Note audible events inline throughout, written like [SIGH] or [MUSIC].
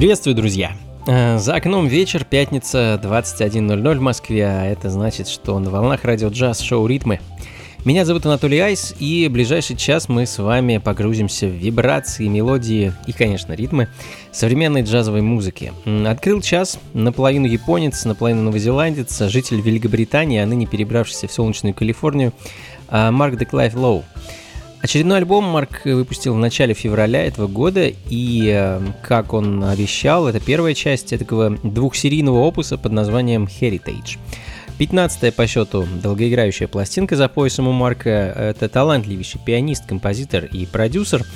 Приветствую, друзья! Э, за окном вечер, пятница, 21.00 в Москве, а это значит, что на волнах радио джаз шоу «Ритмы». Меня зовут Анатолий Айс, и в ближайший час мы с вами погрузимся в вибрации, мелодии и, конечно, ритмы современной джазовой музыки. Открыл час наполовину японец, наполовину новозеландец, житель Великобритании, а ныне перебравшийся в солнечную Калифорнию, э, Марк Деклайв Лоу. Очередной альбом Марк выпустил в начале февраля этого года, и, э, как он обещал, это первая часть этого двухсерийного опуса под названием Heritage. 15 по счету долгоиграющая пластинка за поясом у Марка. Это талантливейший пианист, композитор и продюсер –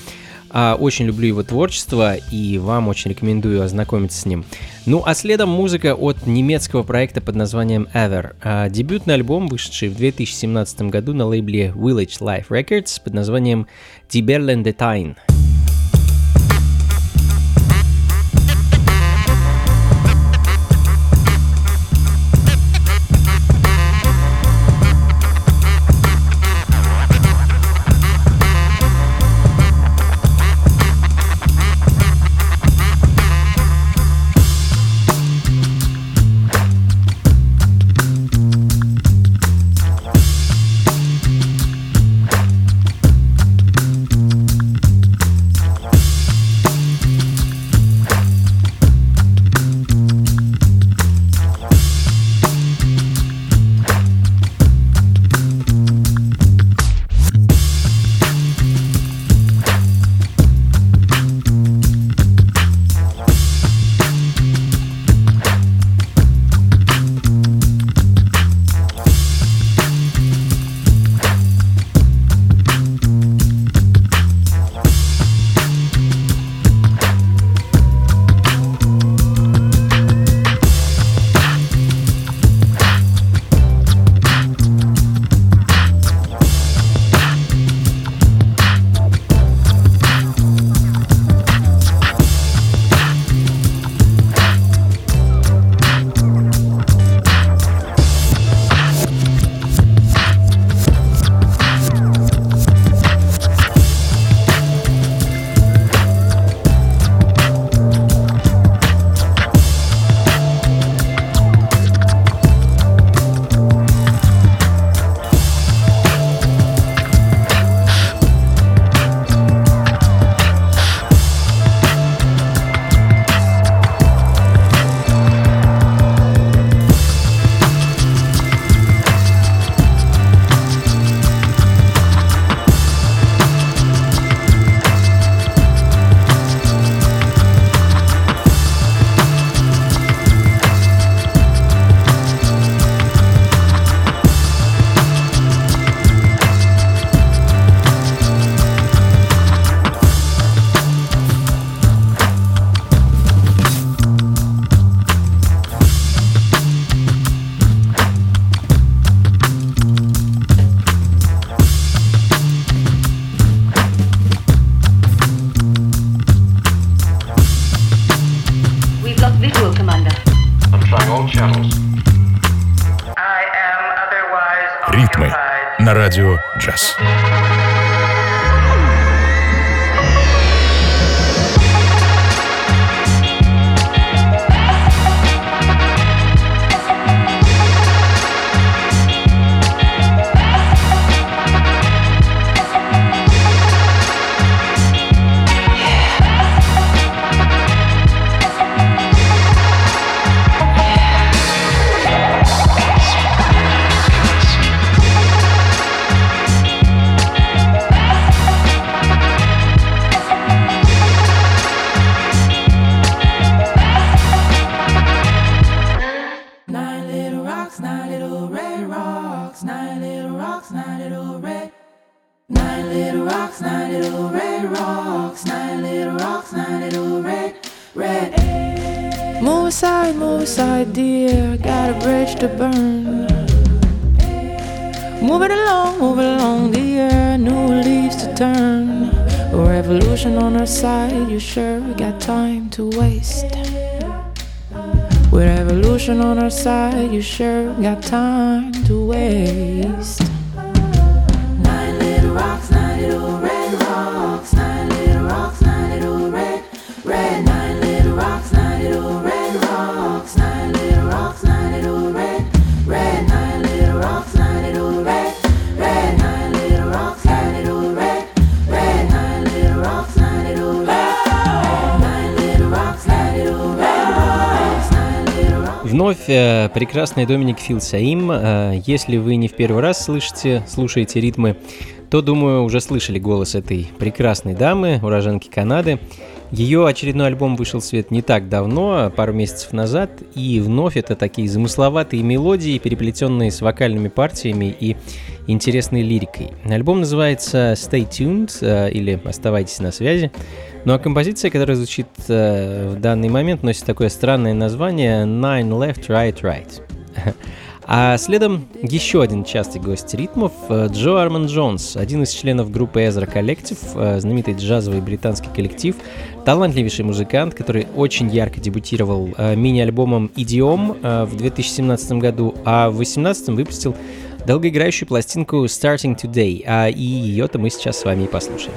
очень люблю его творчество и вам очень рекомендую ознакомиться с ним. Ну а следом музыка от немецкого проекта под названием Ever. А, дебютный альбом, вышедший в 2017 году на лейбле Village Life Records под названием Die i got a bridge to burn. Moving along, moving along the air, new leaves to turn. A revolution on our side, you sure got time to waste. With evolution on our side, you sure got time to waste. Nine little rocks, nine little rocks. Вновь э, прекрасный Доминик Филсаим. Э, если вы не в первый раз слышите, слушаете ритмы, то, думаю, уже слышали голос этой прекрасной дамы, уроженки Канады. Ее очередной альбом вышел в свет не так давно, пару месяцев назад, и вновь это такие замысловатые мелодии, переплетенные с вокальными партиями и интересной лирикой. Альбом называется Stay Tuned э, или Оставайтесь на связи. Ну а композиция, которая звучит э, в данный момент, носит такое странное название Nine Left, Right, Right. [LAUGHS] А следом еще один частый гость ритмов э, Джо Арман Джонс, один из членов группы Ezra Collective, э, знаменитый джазовый британский коллектив, талантливейший музыкант, который очень ярко дебютировал э, мини-альбомом э, в 2017 году, а в 2018 выпустил долгоиграющую пластинку Starting Today, а и ее-то мы сейчас с вами и послушаем.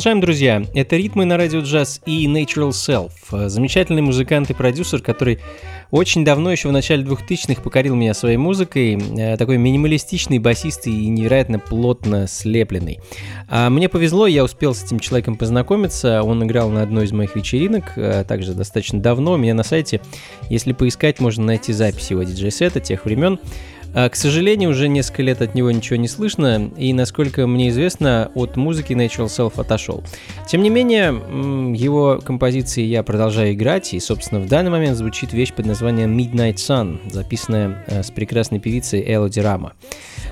Продолжаем, друзья. Это ритмы на радио джаз и Natural Self. Замечательный музыкант и продюсер, который очень давно, еще в начале 2000-х, покорил меня своей музыкой. Э, Такой минималистичный басист и невероятно плотно слепленный. А мне повезло, я успел с этим человеком познакомиться. Он играл на одной из моих вечеринок, э, также достаточно давно. У меня на сайте, если поискать, можно найти записи его диджей-сета тех времен. А, К сожалению, уже несколько лет от него ничего не слышно, и, насколько мне известно, от музыки Natural Self отошел. Тем не менее, его композиции я продолжаю играть, и, собственно, в данный момент звучит вещь под названием Midnight Sun, записанная э, с прекрасной певицей Элоди Рама.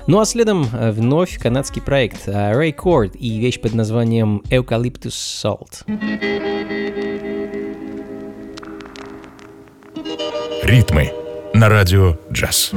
Ну а следом э, вновь канадский проект э, Ray Cord и вещь под названием Eucalyptus Salt. Ритмы на радио джаз.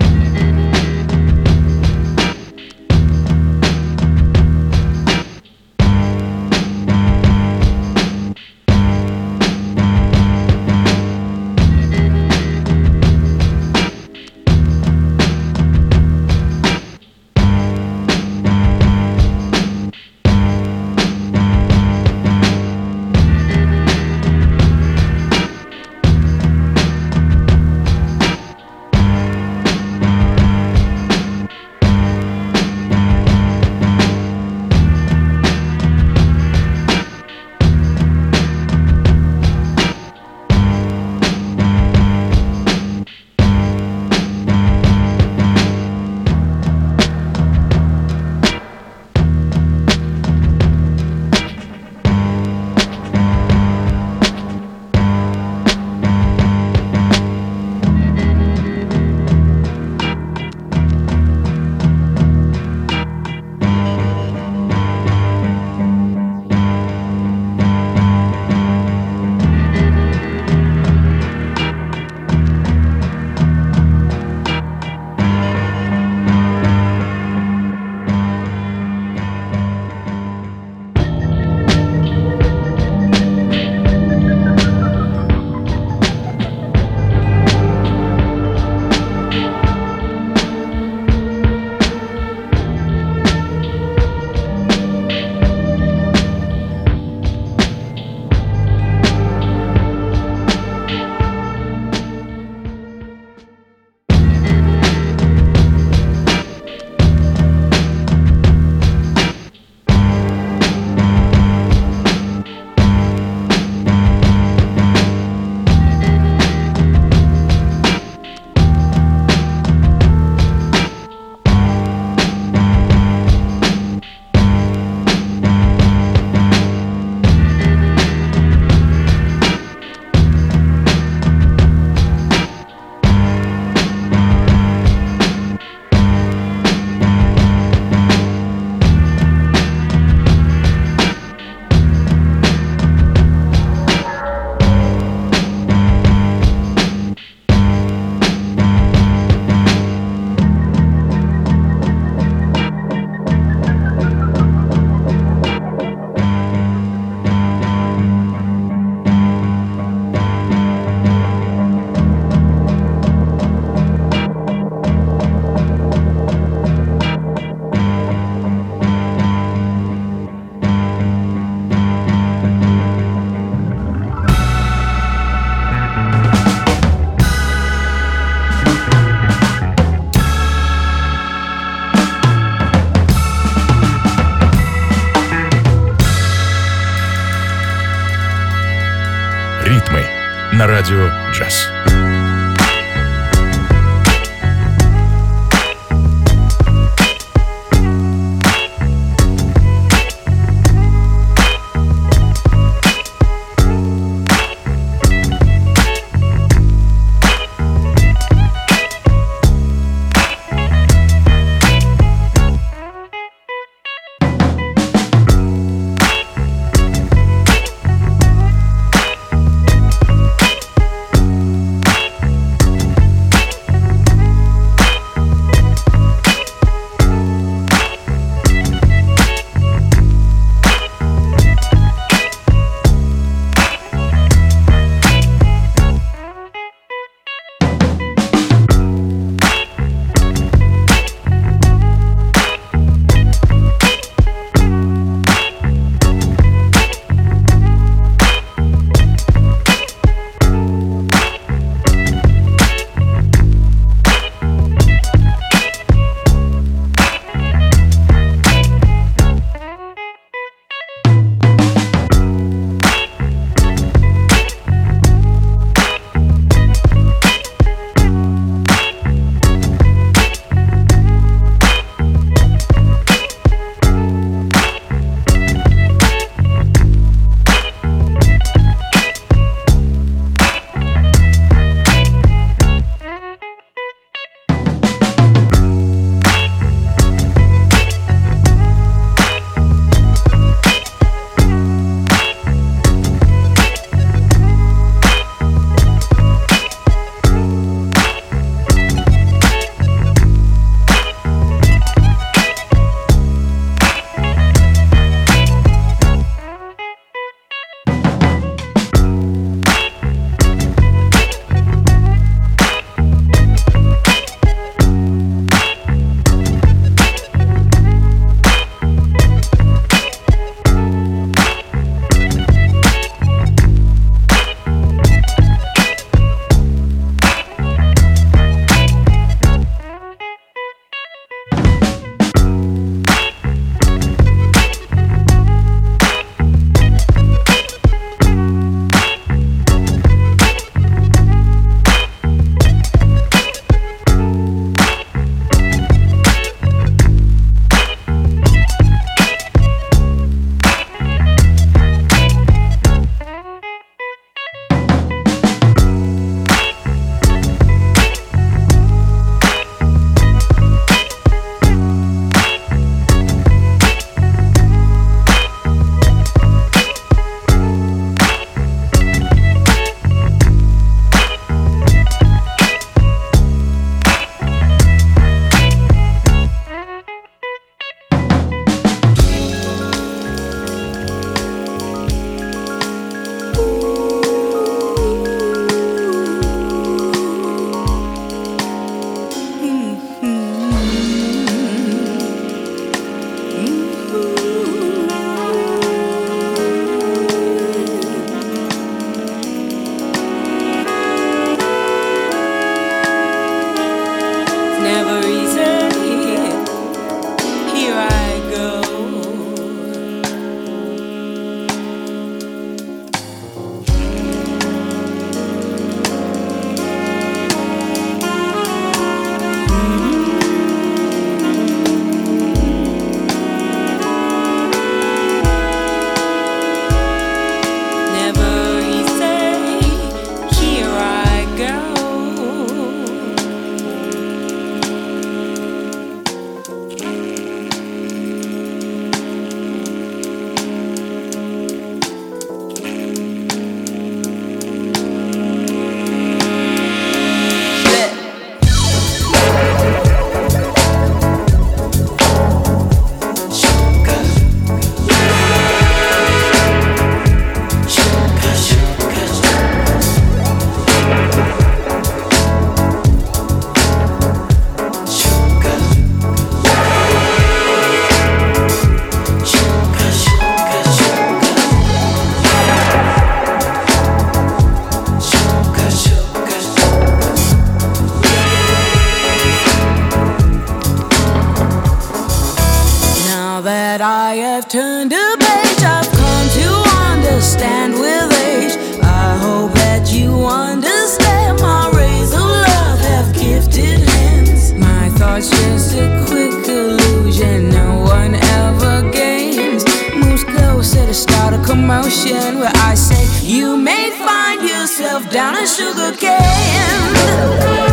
the page. I've come to understand with age. I hope that you understand my rays of love have gifted hands. My thoughts just a quick illusion, no one ever gains. Moves closer to start a commotion where I say you may find yourself down a sugar cane.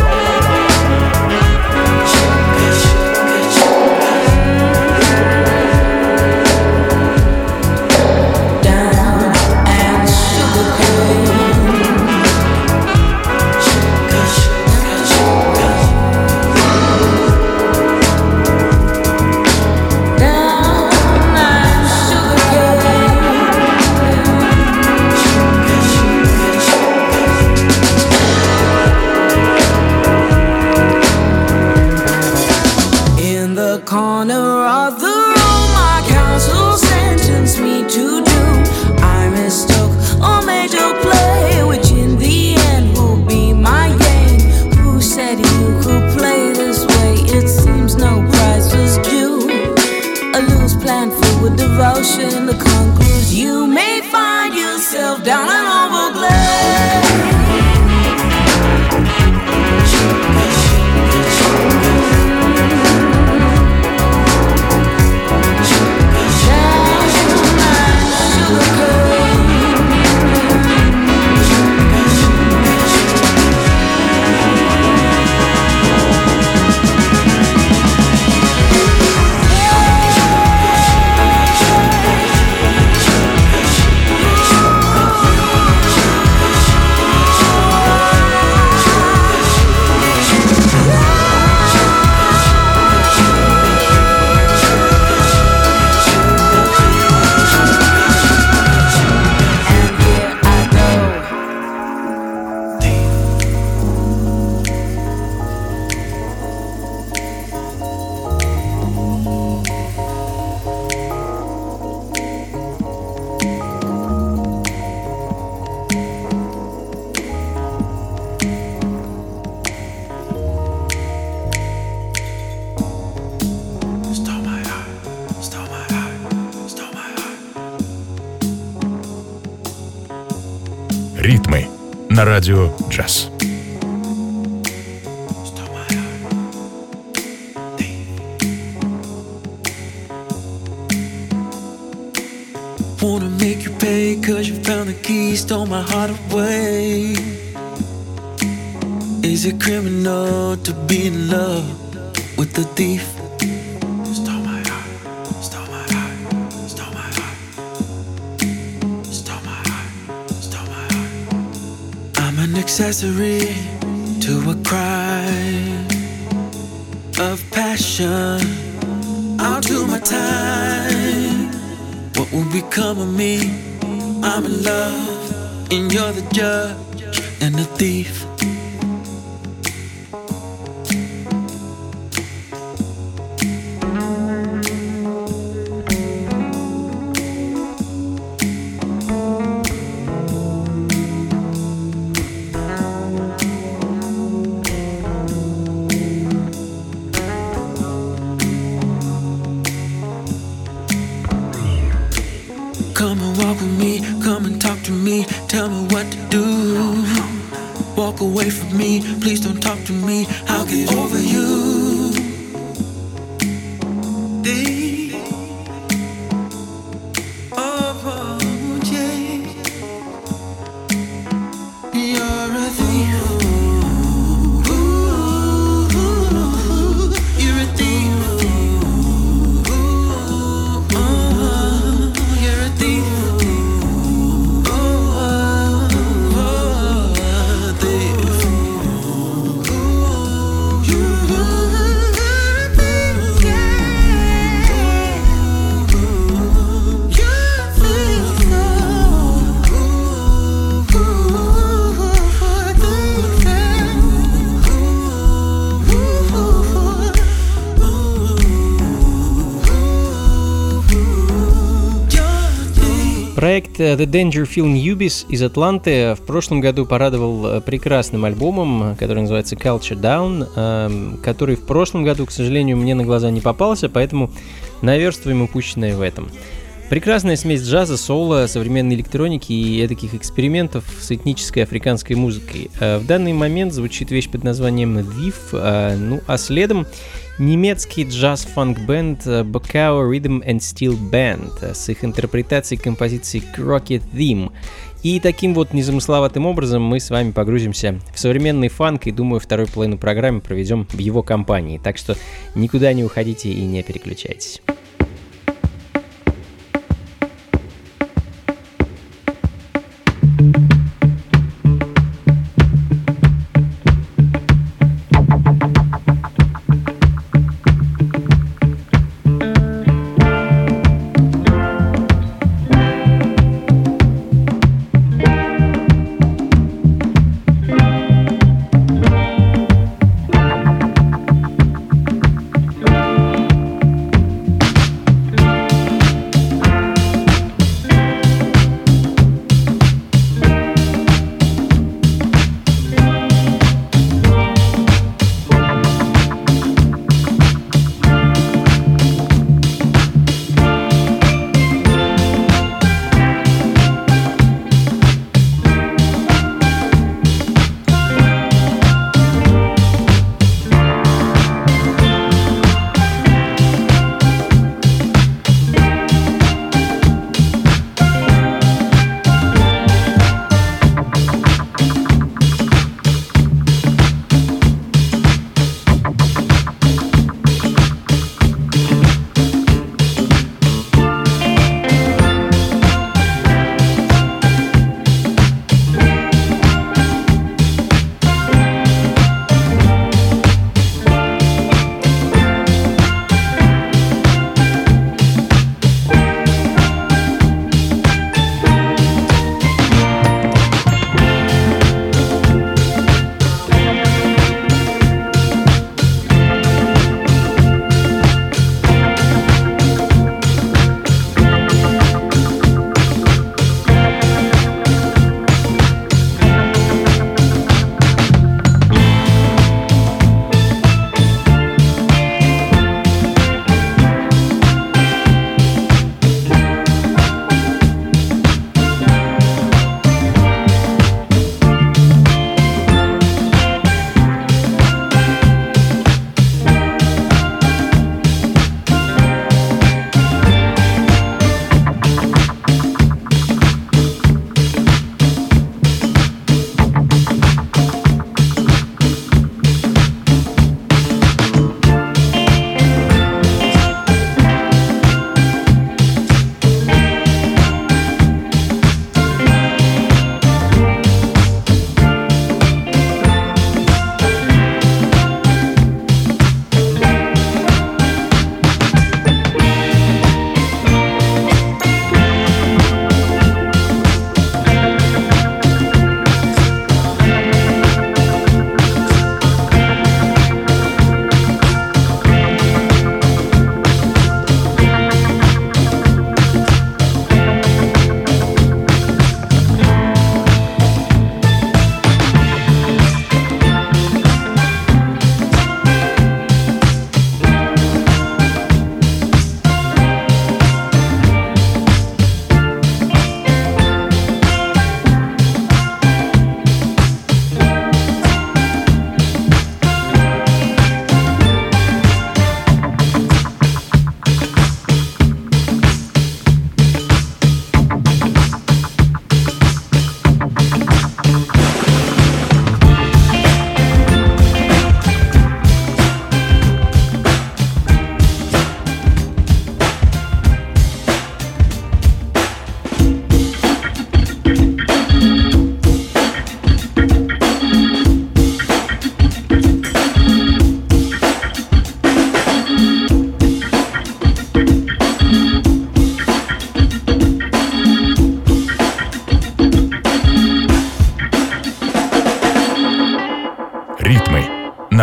на радио «Джаз». Wanna make you pay cause you found the key, stole my heart away. Is it criminal to be in love with the thief? Accessory to a cry of passion. I'll do my time. What will become of me? I'm in love, and you're the judge and the thief. Come and talk to me, tell me what to do. Walk away from me, please don't talk to me, I'll get over you. The Dangerfield Newbies из Атланты в прошлом году порадовал э, прекрасным альбомом, который называется Culture Down, эм, который в прошлом году, к сожалению, мне на глаза не попался, поэтому наверстываем упущенное в этом. Прекрасная смесь джаза, соло, современной электроники и таких экспериментов с этнической африканской музыкой. Э, в данный момент звучит вещь под названием «Вив», э, ну а следом немецкий джаз-фанк-бенд Bacao Rhythm and Steel Band с их интерпретацией композиции Crockett Theme. И таким вот незамысловатым образом мы с вами погрузимся в современный фанк и, думаю, второй половину программы проведем в его компании. Так что никуда не уходите и не переключайтесь.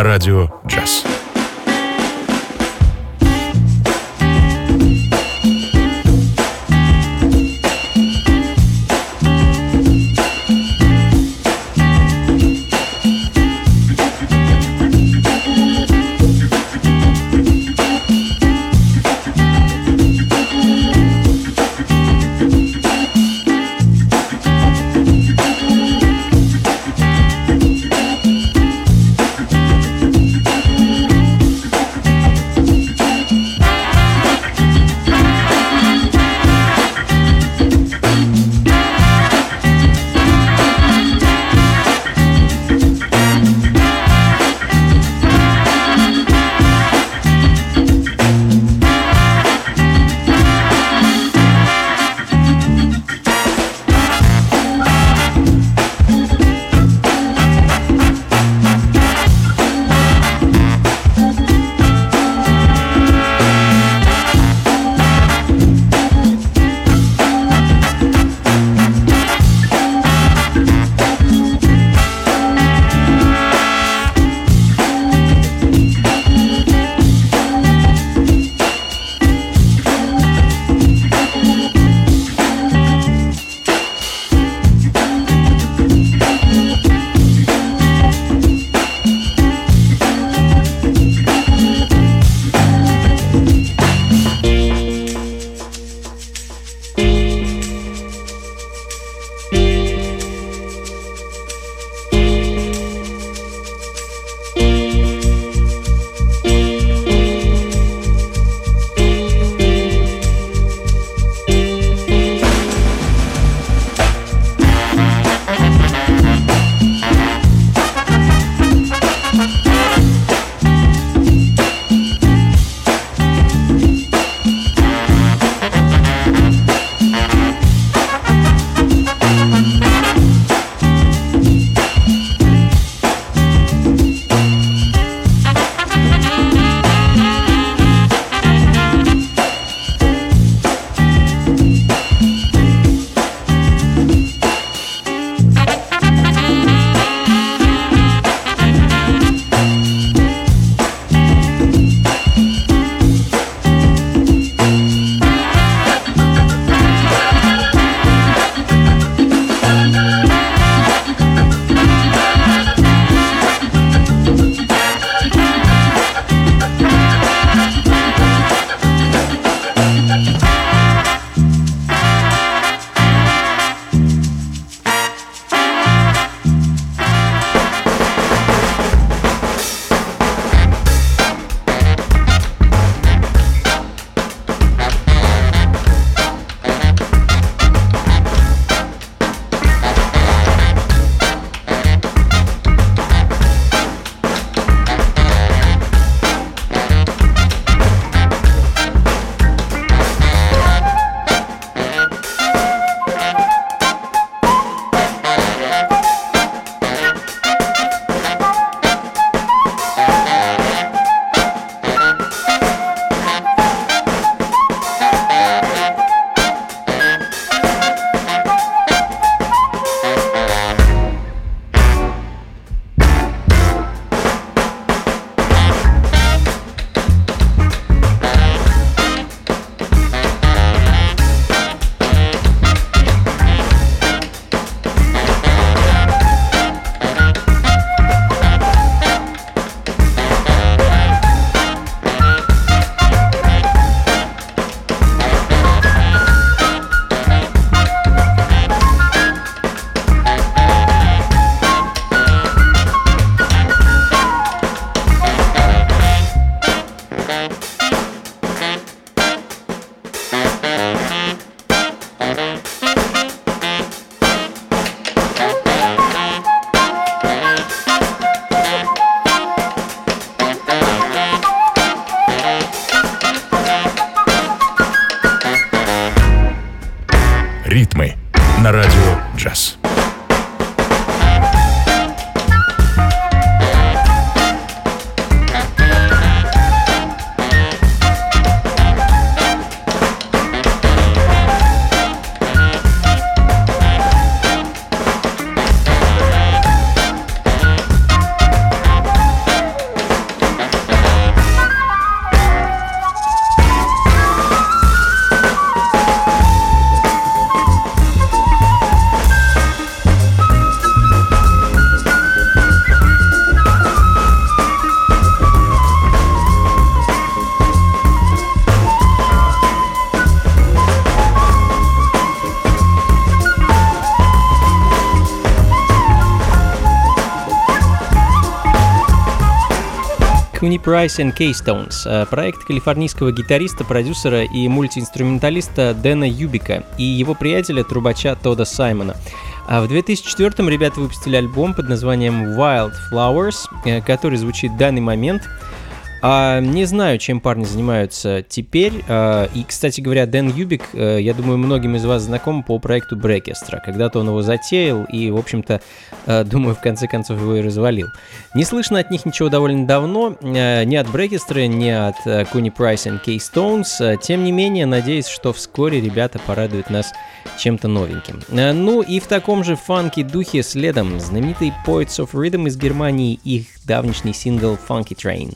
Радио «Джаз». Куни Прайс and Keystones – проект калифорнийского гитариста, продюсера и мультиинструменталиста Дэна Юбика и его приятеля, трубача Тода Саймона. А в 2004 ребята выпустили альбом под названием Wild Flowers, э, который звучит в данный момент – а, не знаю, чем парни занимаются теперь. А, и, кстати говоря, Дэн Юбик, а, я думаю, многим из вас знаком по проекту Брекестра. Когда-то он его затеял и, в общем-то, а, думаю, в конце концов его и развалил. Не слышно от них ничего довольно давно, а, ни от Брекестра, ни от Куни Прайс и Кей Стоунс. Тем не менее, надеюсь, что вскоре ребята порадуют нас чем-то новеньким. Ну и в таком же фанки духе следом знаменитый Poets of Rhythm из Германии их давнишний сингл Funky Train.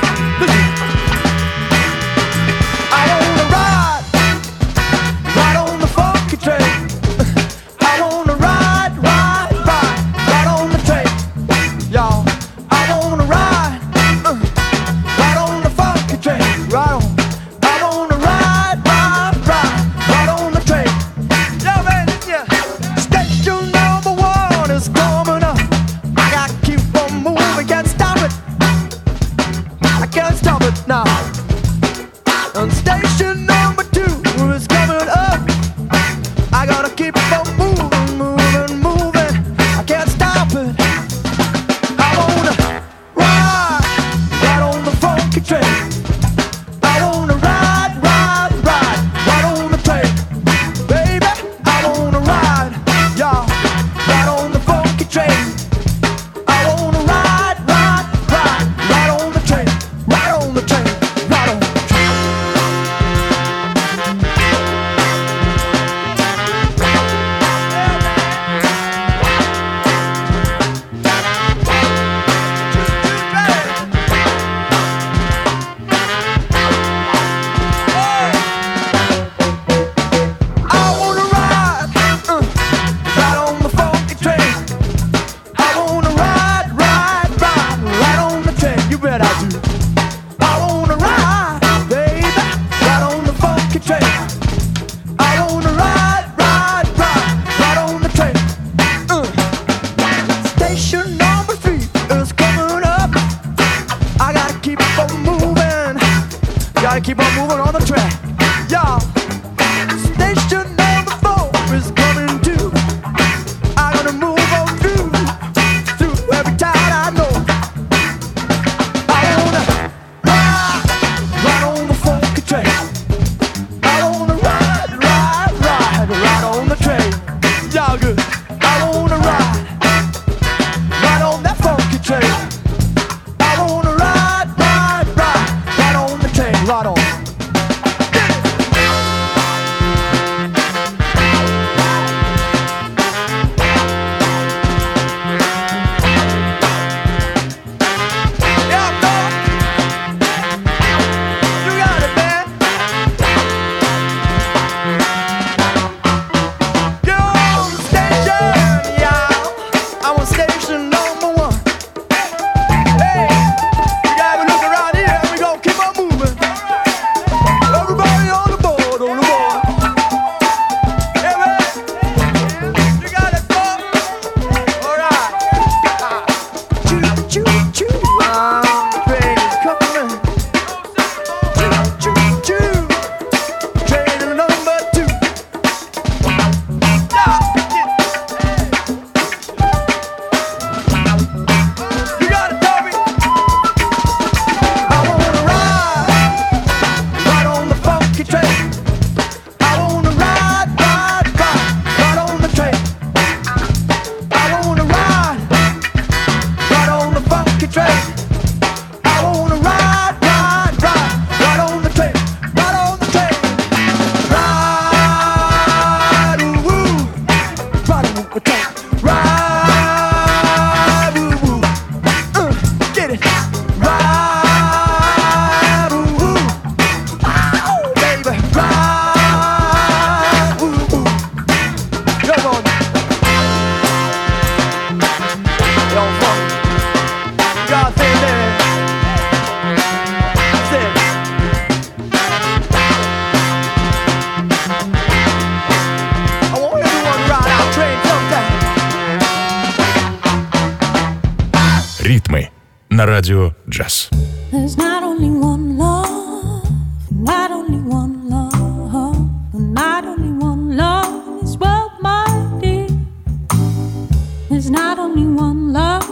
only one love,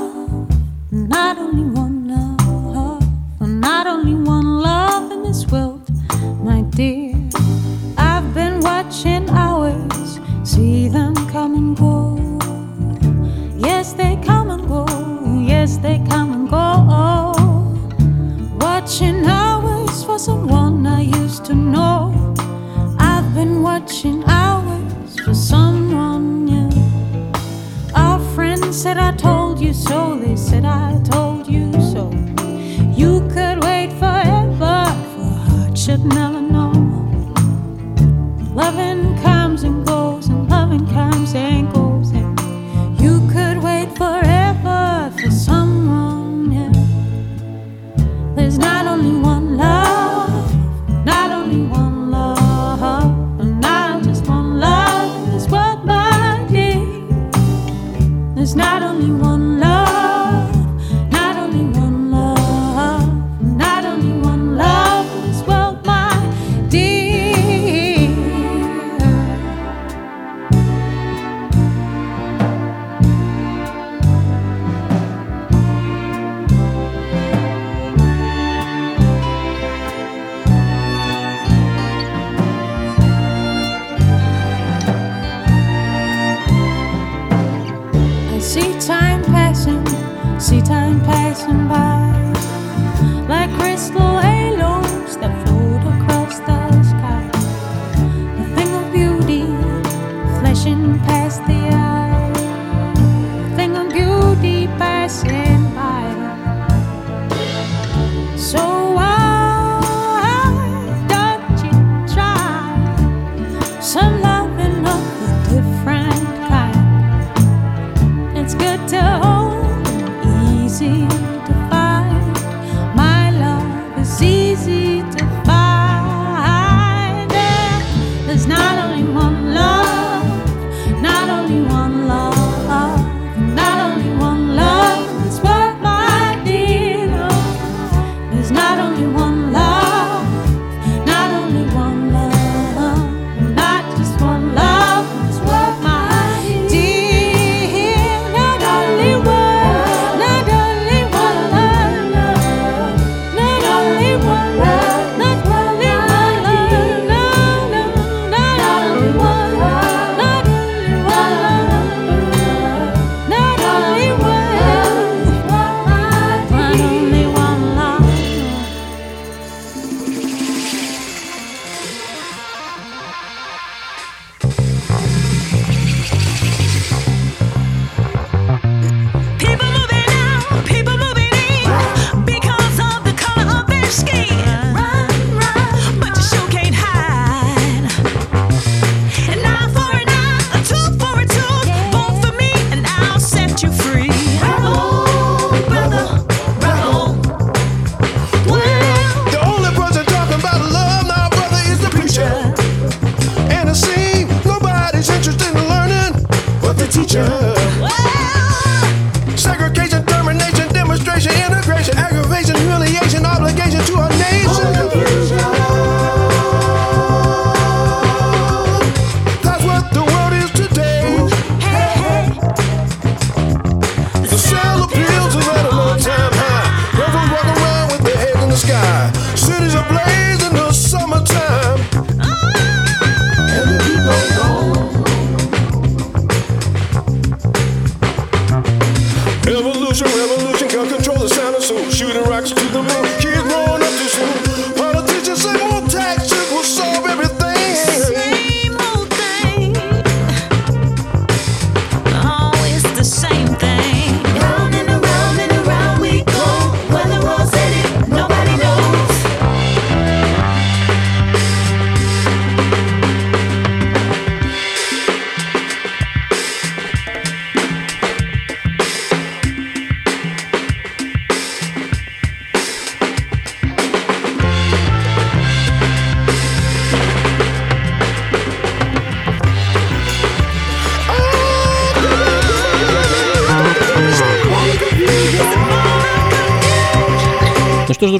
not only one love, not only one love in this world, my dear. I've been watching hours, see them come and go. Yes, they come and go. Yes, they come and go. Watching hours for someone I used to know. I've been watching hours. said I told you so. They said I told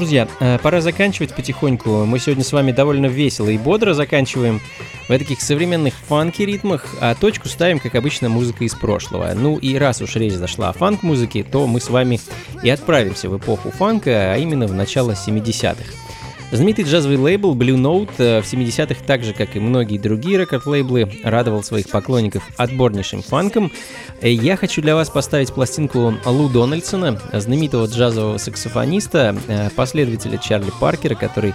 друзья, э, пора заканчивать потихоньку. Мы сегодня с вами довольно весело и бодро заканчиваем в таких современных фанки-ритмах, а точку ставим, как обычно, музыка из прошлого. Ну и раз уж речь зашла о фанк-музыке, то мы с вами и отправимся в эпоху фанка, а именно в начало 70-х. Знаменитый джазовый лейбл Blue Note э, в 70-х, так же как и многие другие рекорд-лейблы, радовал своих поклонников отборнейшим фанком. Э, Я хочу для вас поставить пластинку Лу Дональдсона, знаменитого джазового саксофониста, э, последователя Чарли Паркера, который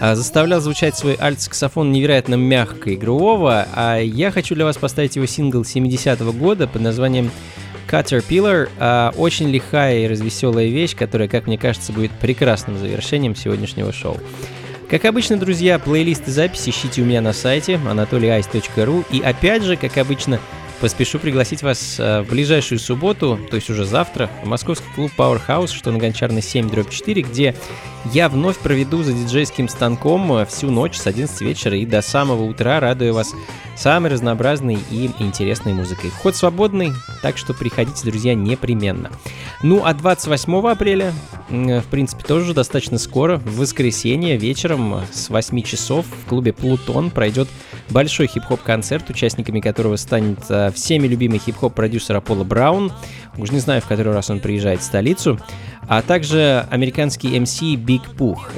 заставлял звучать свой альт-саксофон невероятно мягко и грубого, а я хочу для вас поставить его сингл 70-го года под названием Caterpillar а, очень лихая и развеселая вещь, которая, как мне кажется, будет прекрасным завершением сегодняшнего шоу. Как обычно, друзья, плейлисты записи ищите у меня на сайте anatolyice.ru и опять же, как обычно, поспешу пригласить вас а, в ближайшую субботу, то есть уже завтра, в московский клуб Powerhouse, что на Гончарной 7 дробь 4, где я вновь проведу за диджейским станком всю ночь с 11 вечера и до самого утра, радуя вас самой разнообразной и интересной музыкой. Вход свободный, так что приходите, друзья, непременно. Ну, а 28 апреля, в принципе, тоже достаточно скоро, в воскресенье вечером с 8 часов в клубе «Плутон» пройдет большой хип-хоп-концерт, участниками которого станет всеми любимый хип-хоп продюсер Аполло Браун. Уж не знаю, в который раз он приезжает в столицу а также американский MC Big Пух.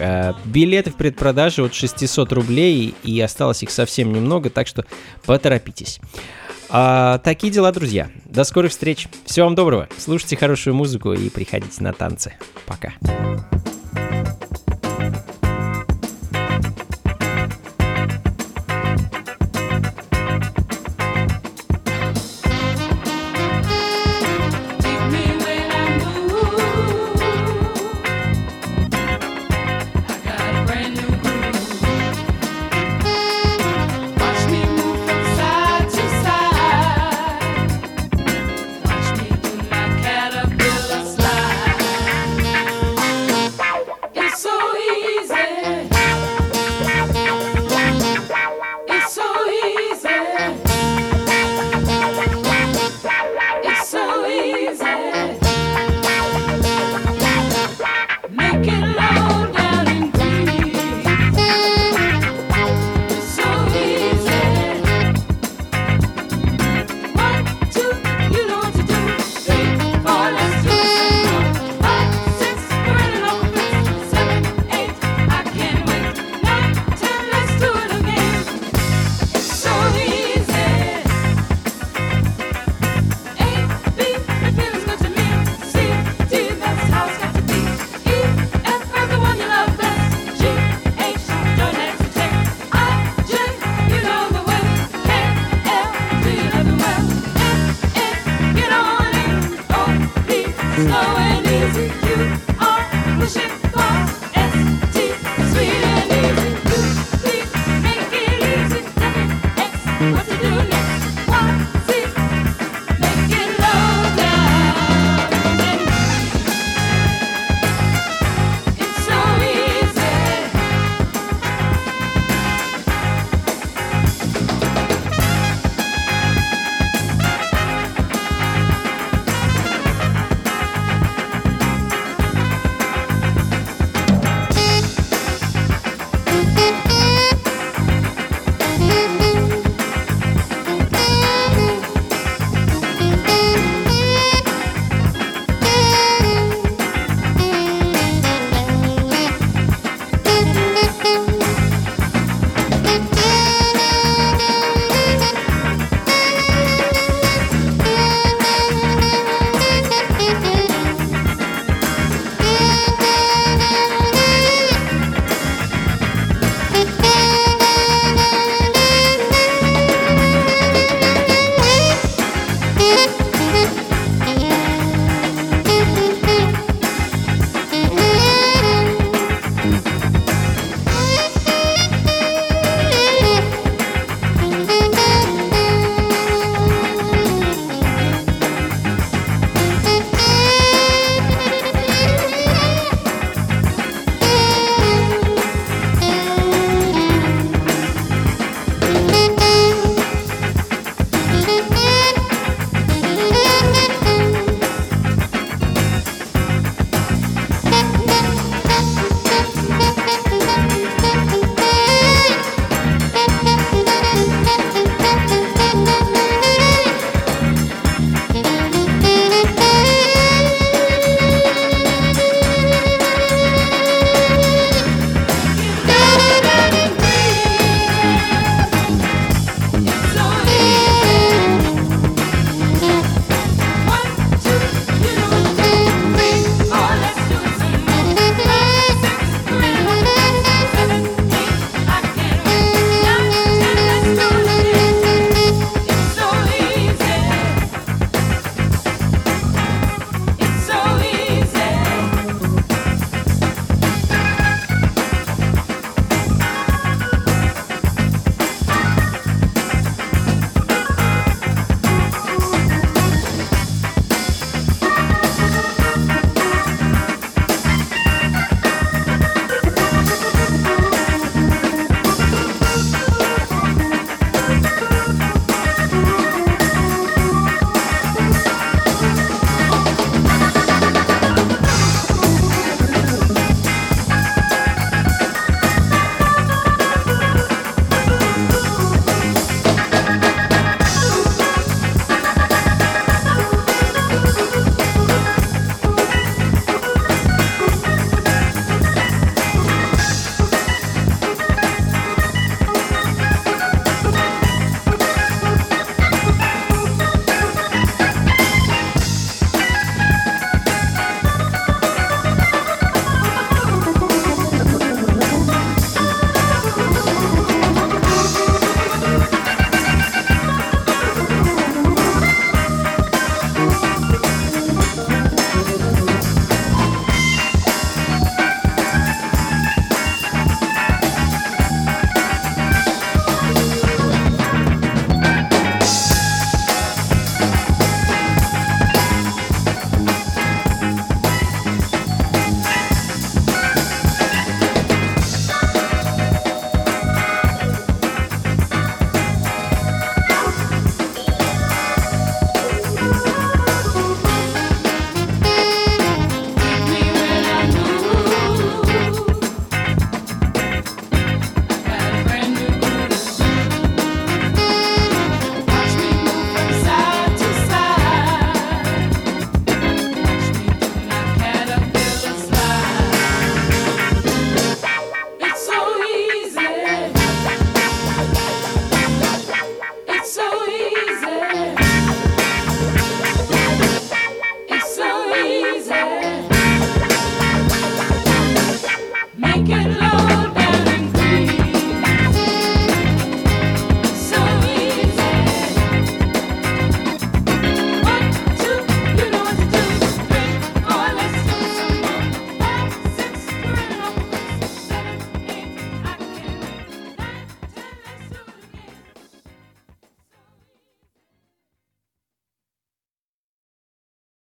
Билеты в предпродаже от 600 рублей, и осталось их совсем немного, так что поторопитесь. А, такие дела, друзья. До скорых встреч. Всего вам доброго. Слушайте хорошую музыку и приходите на танцы. Пока. slow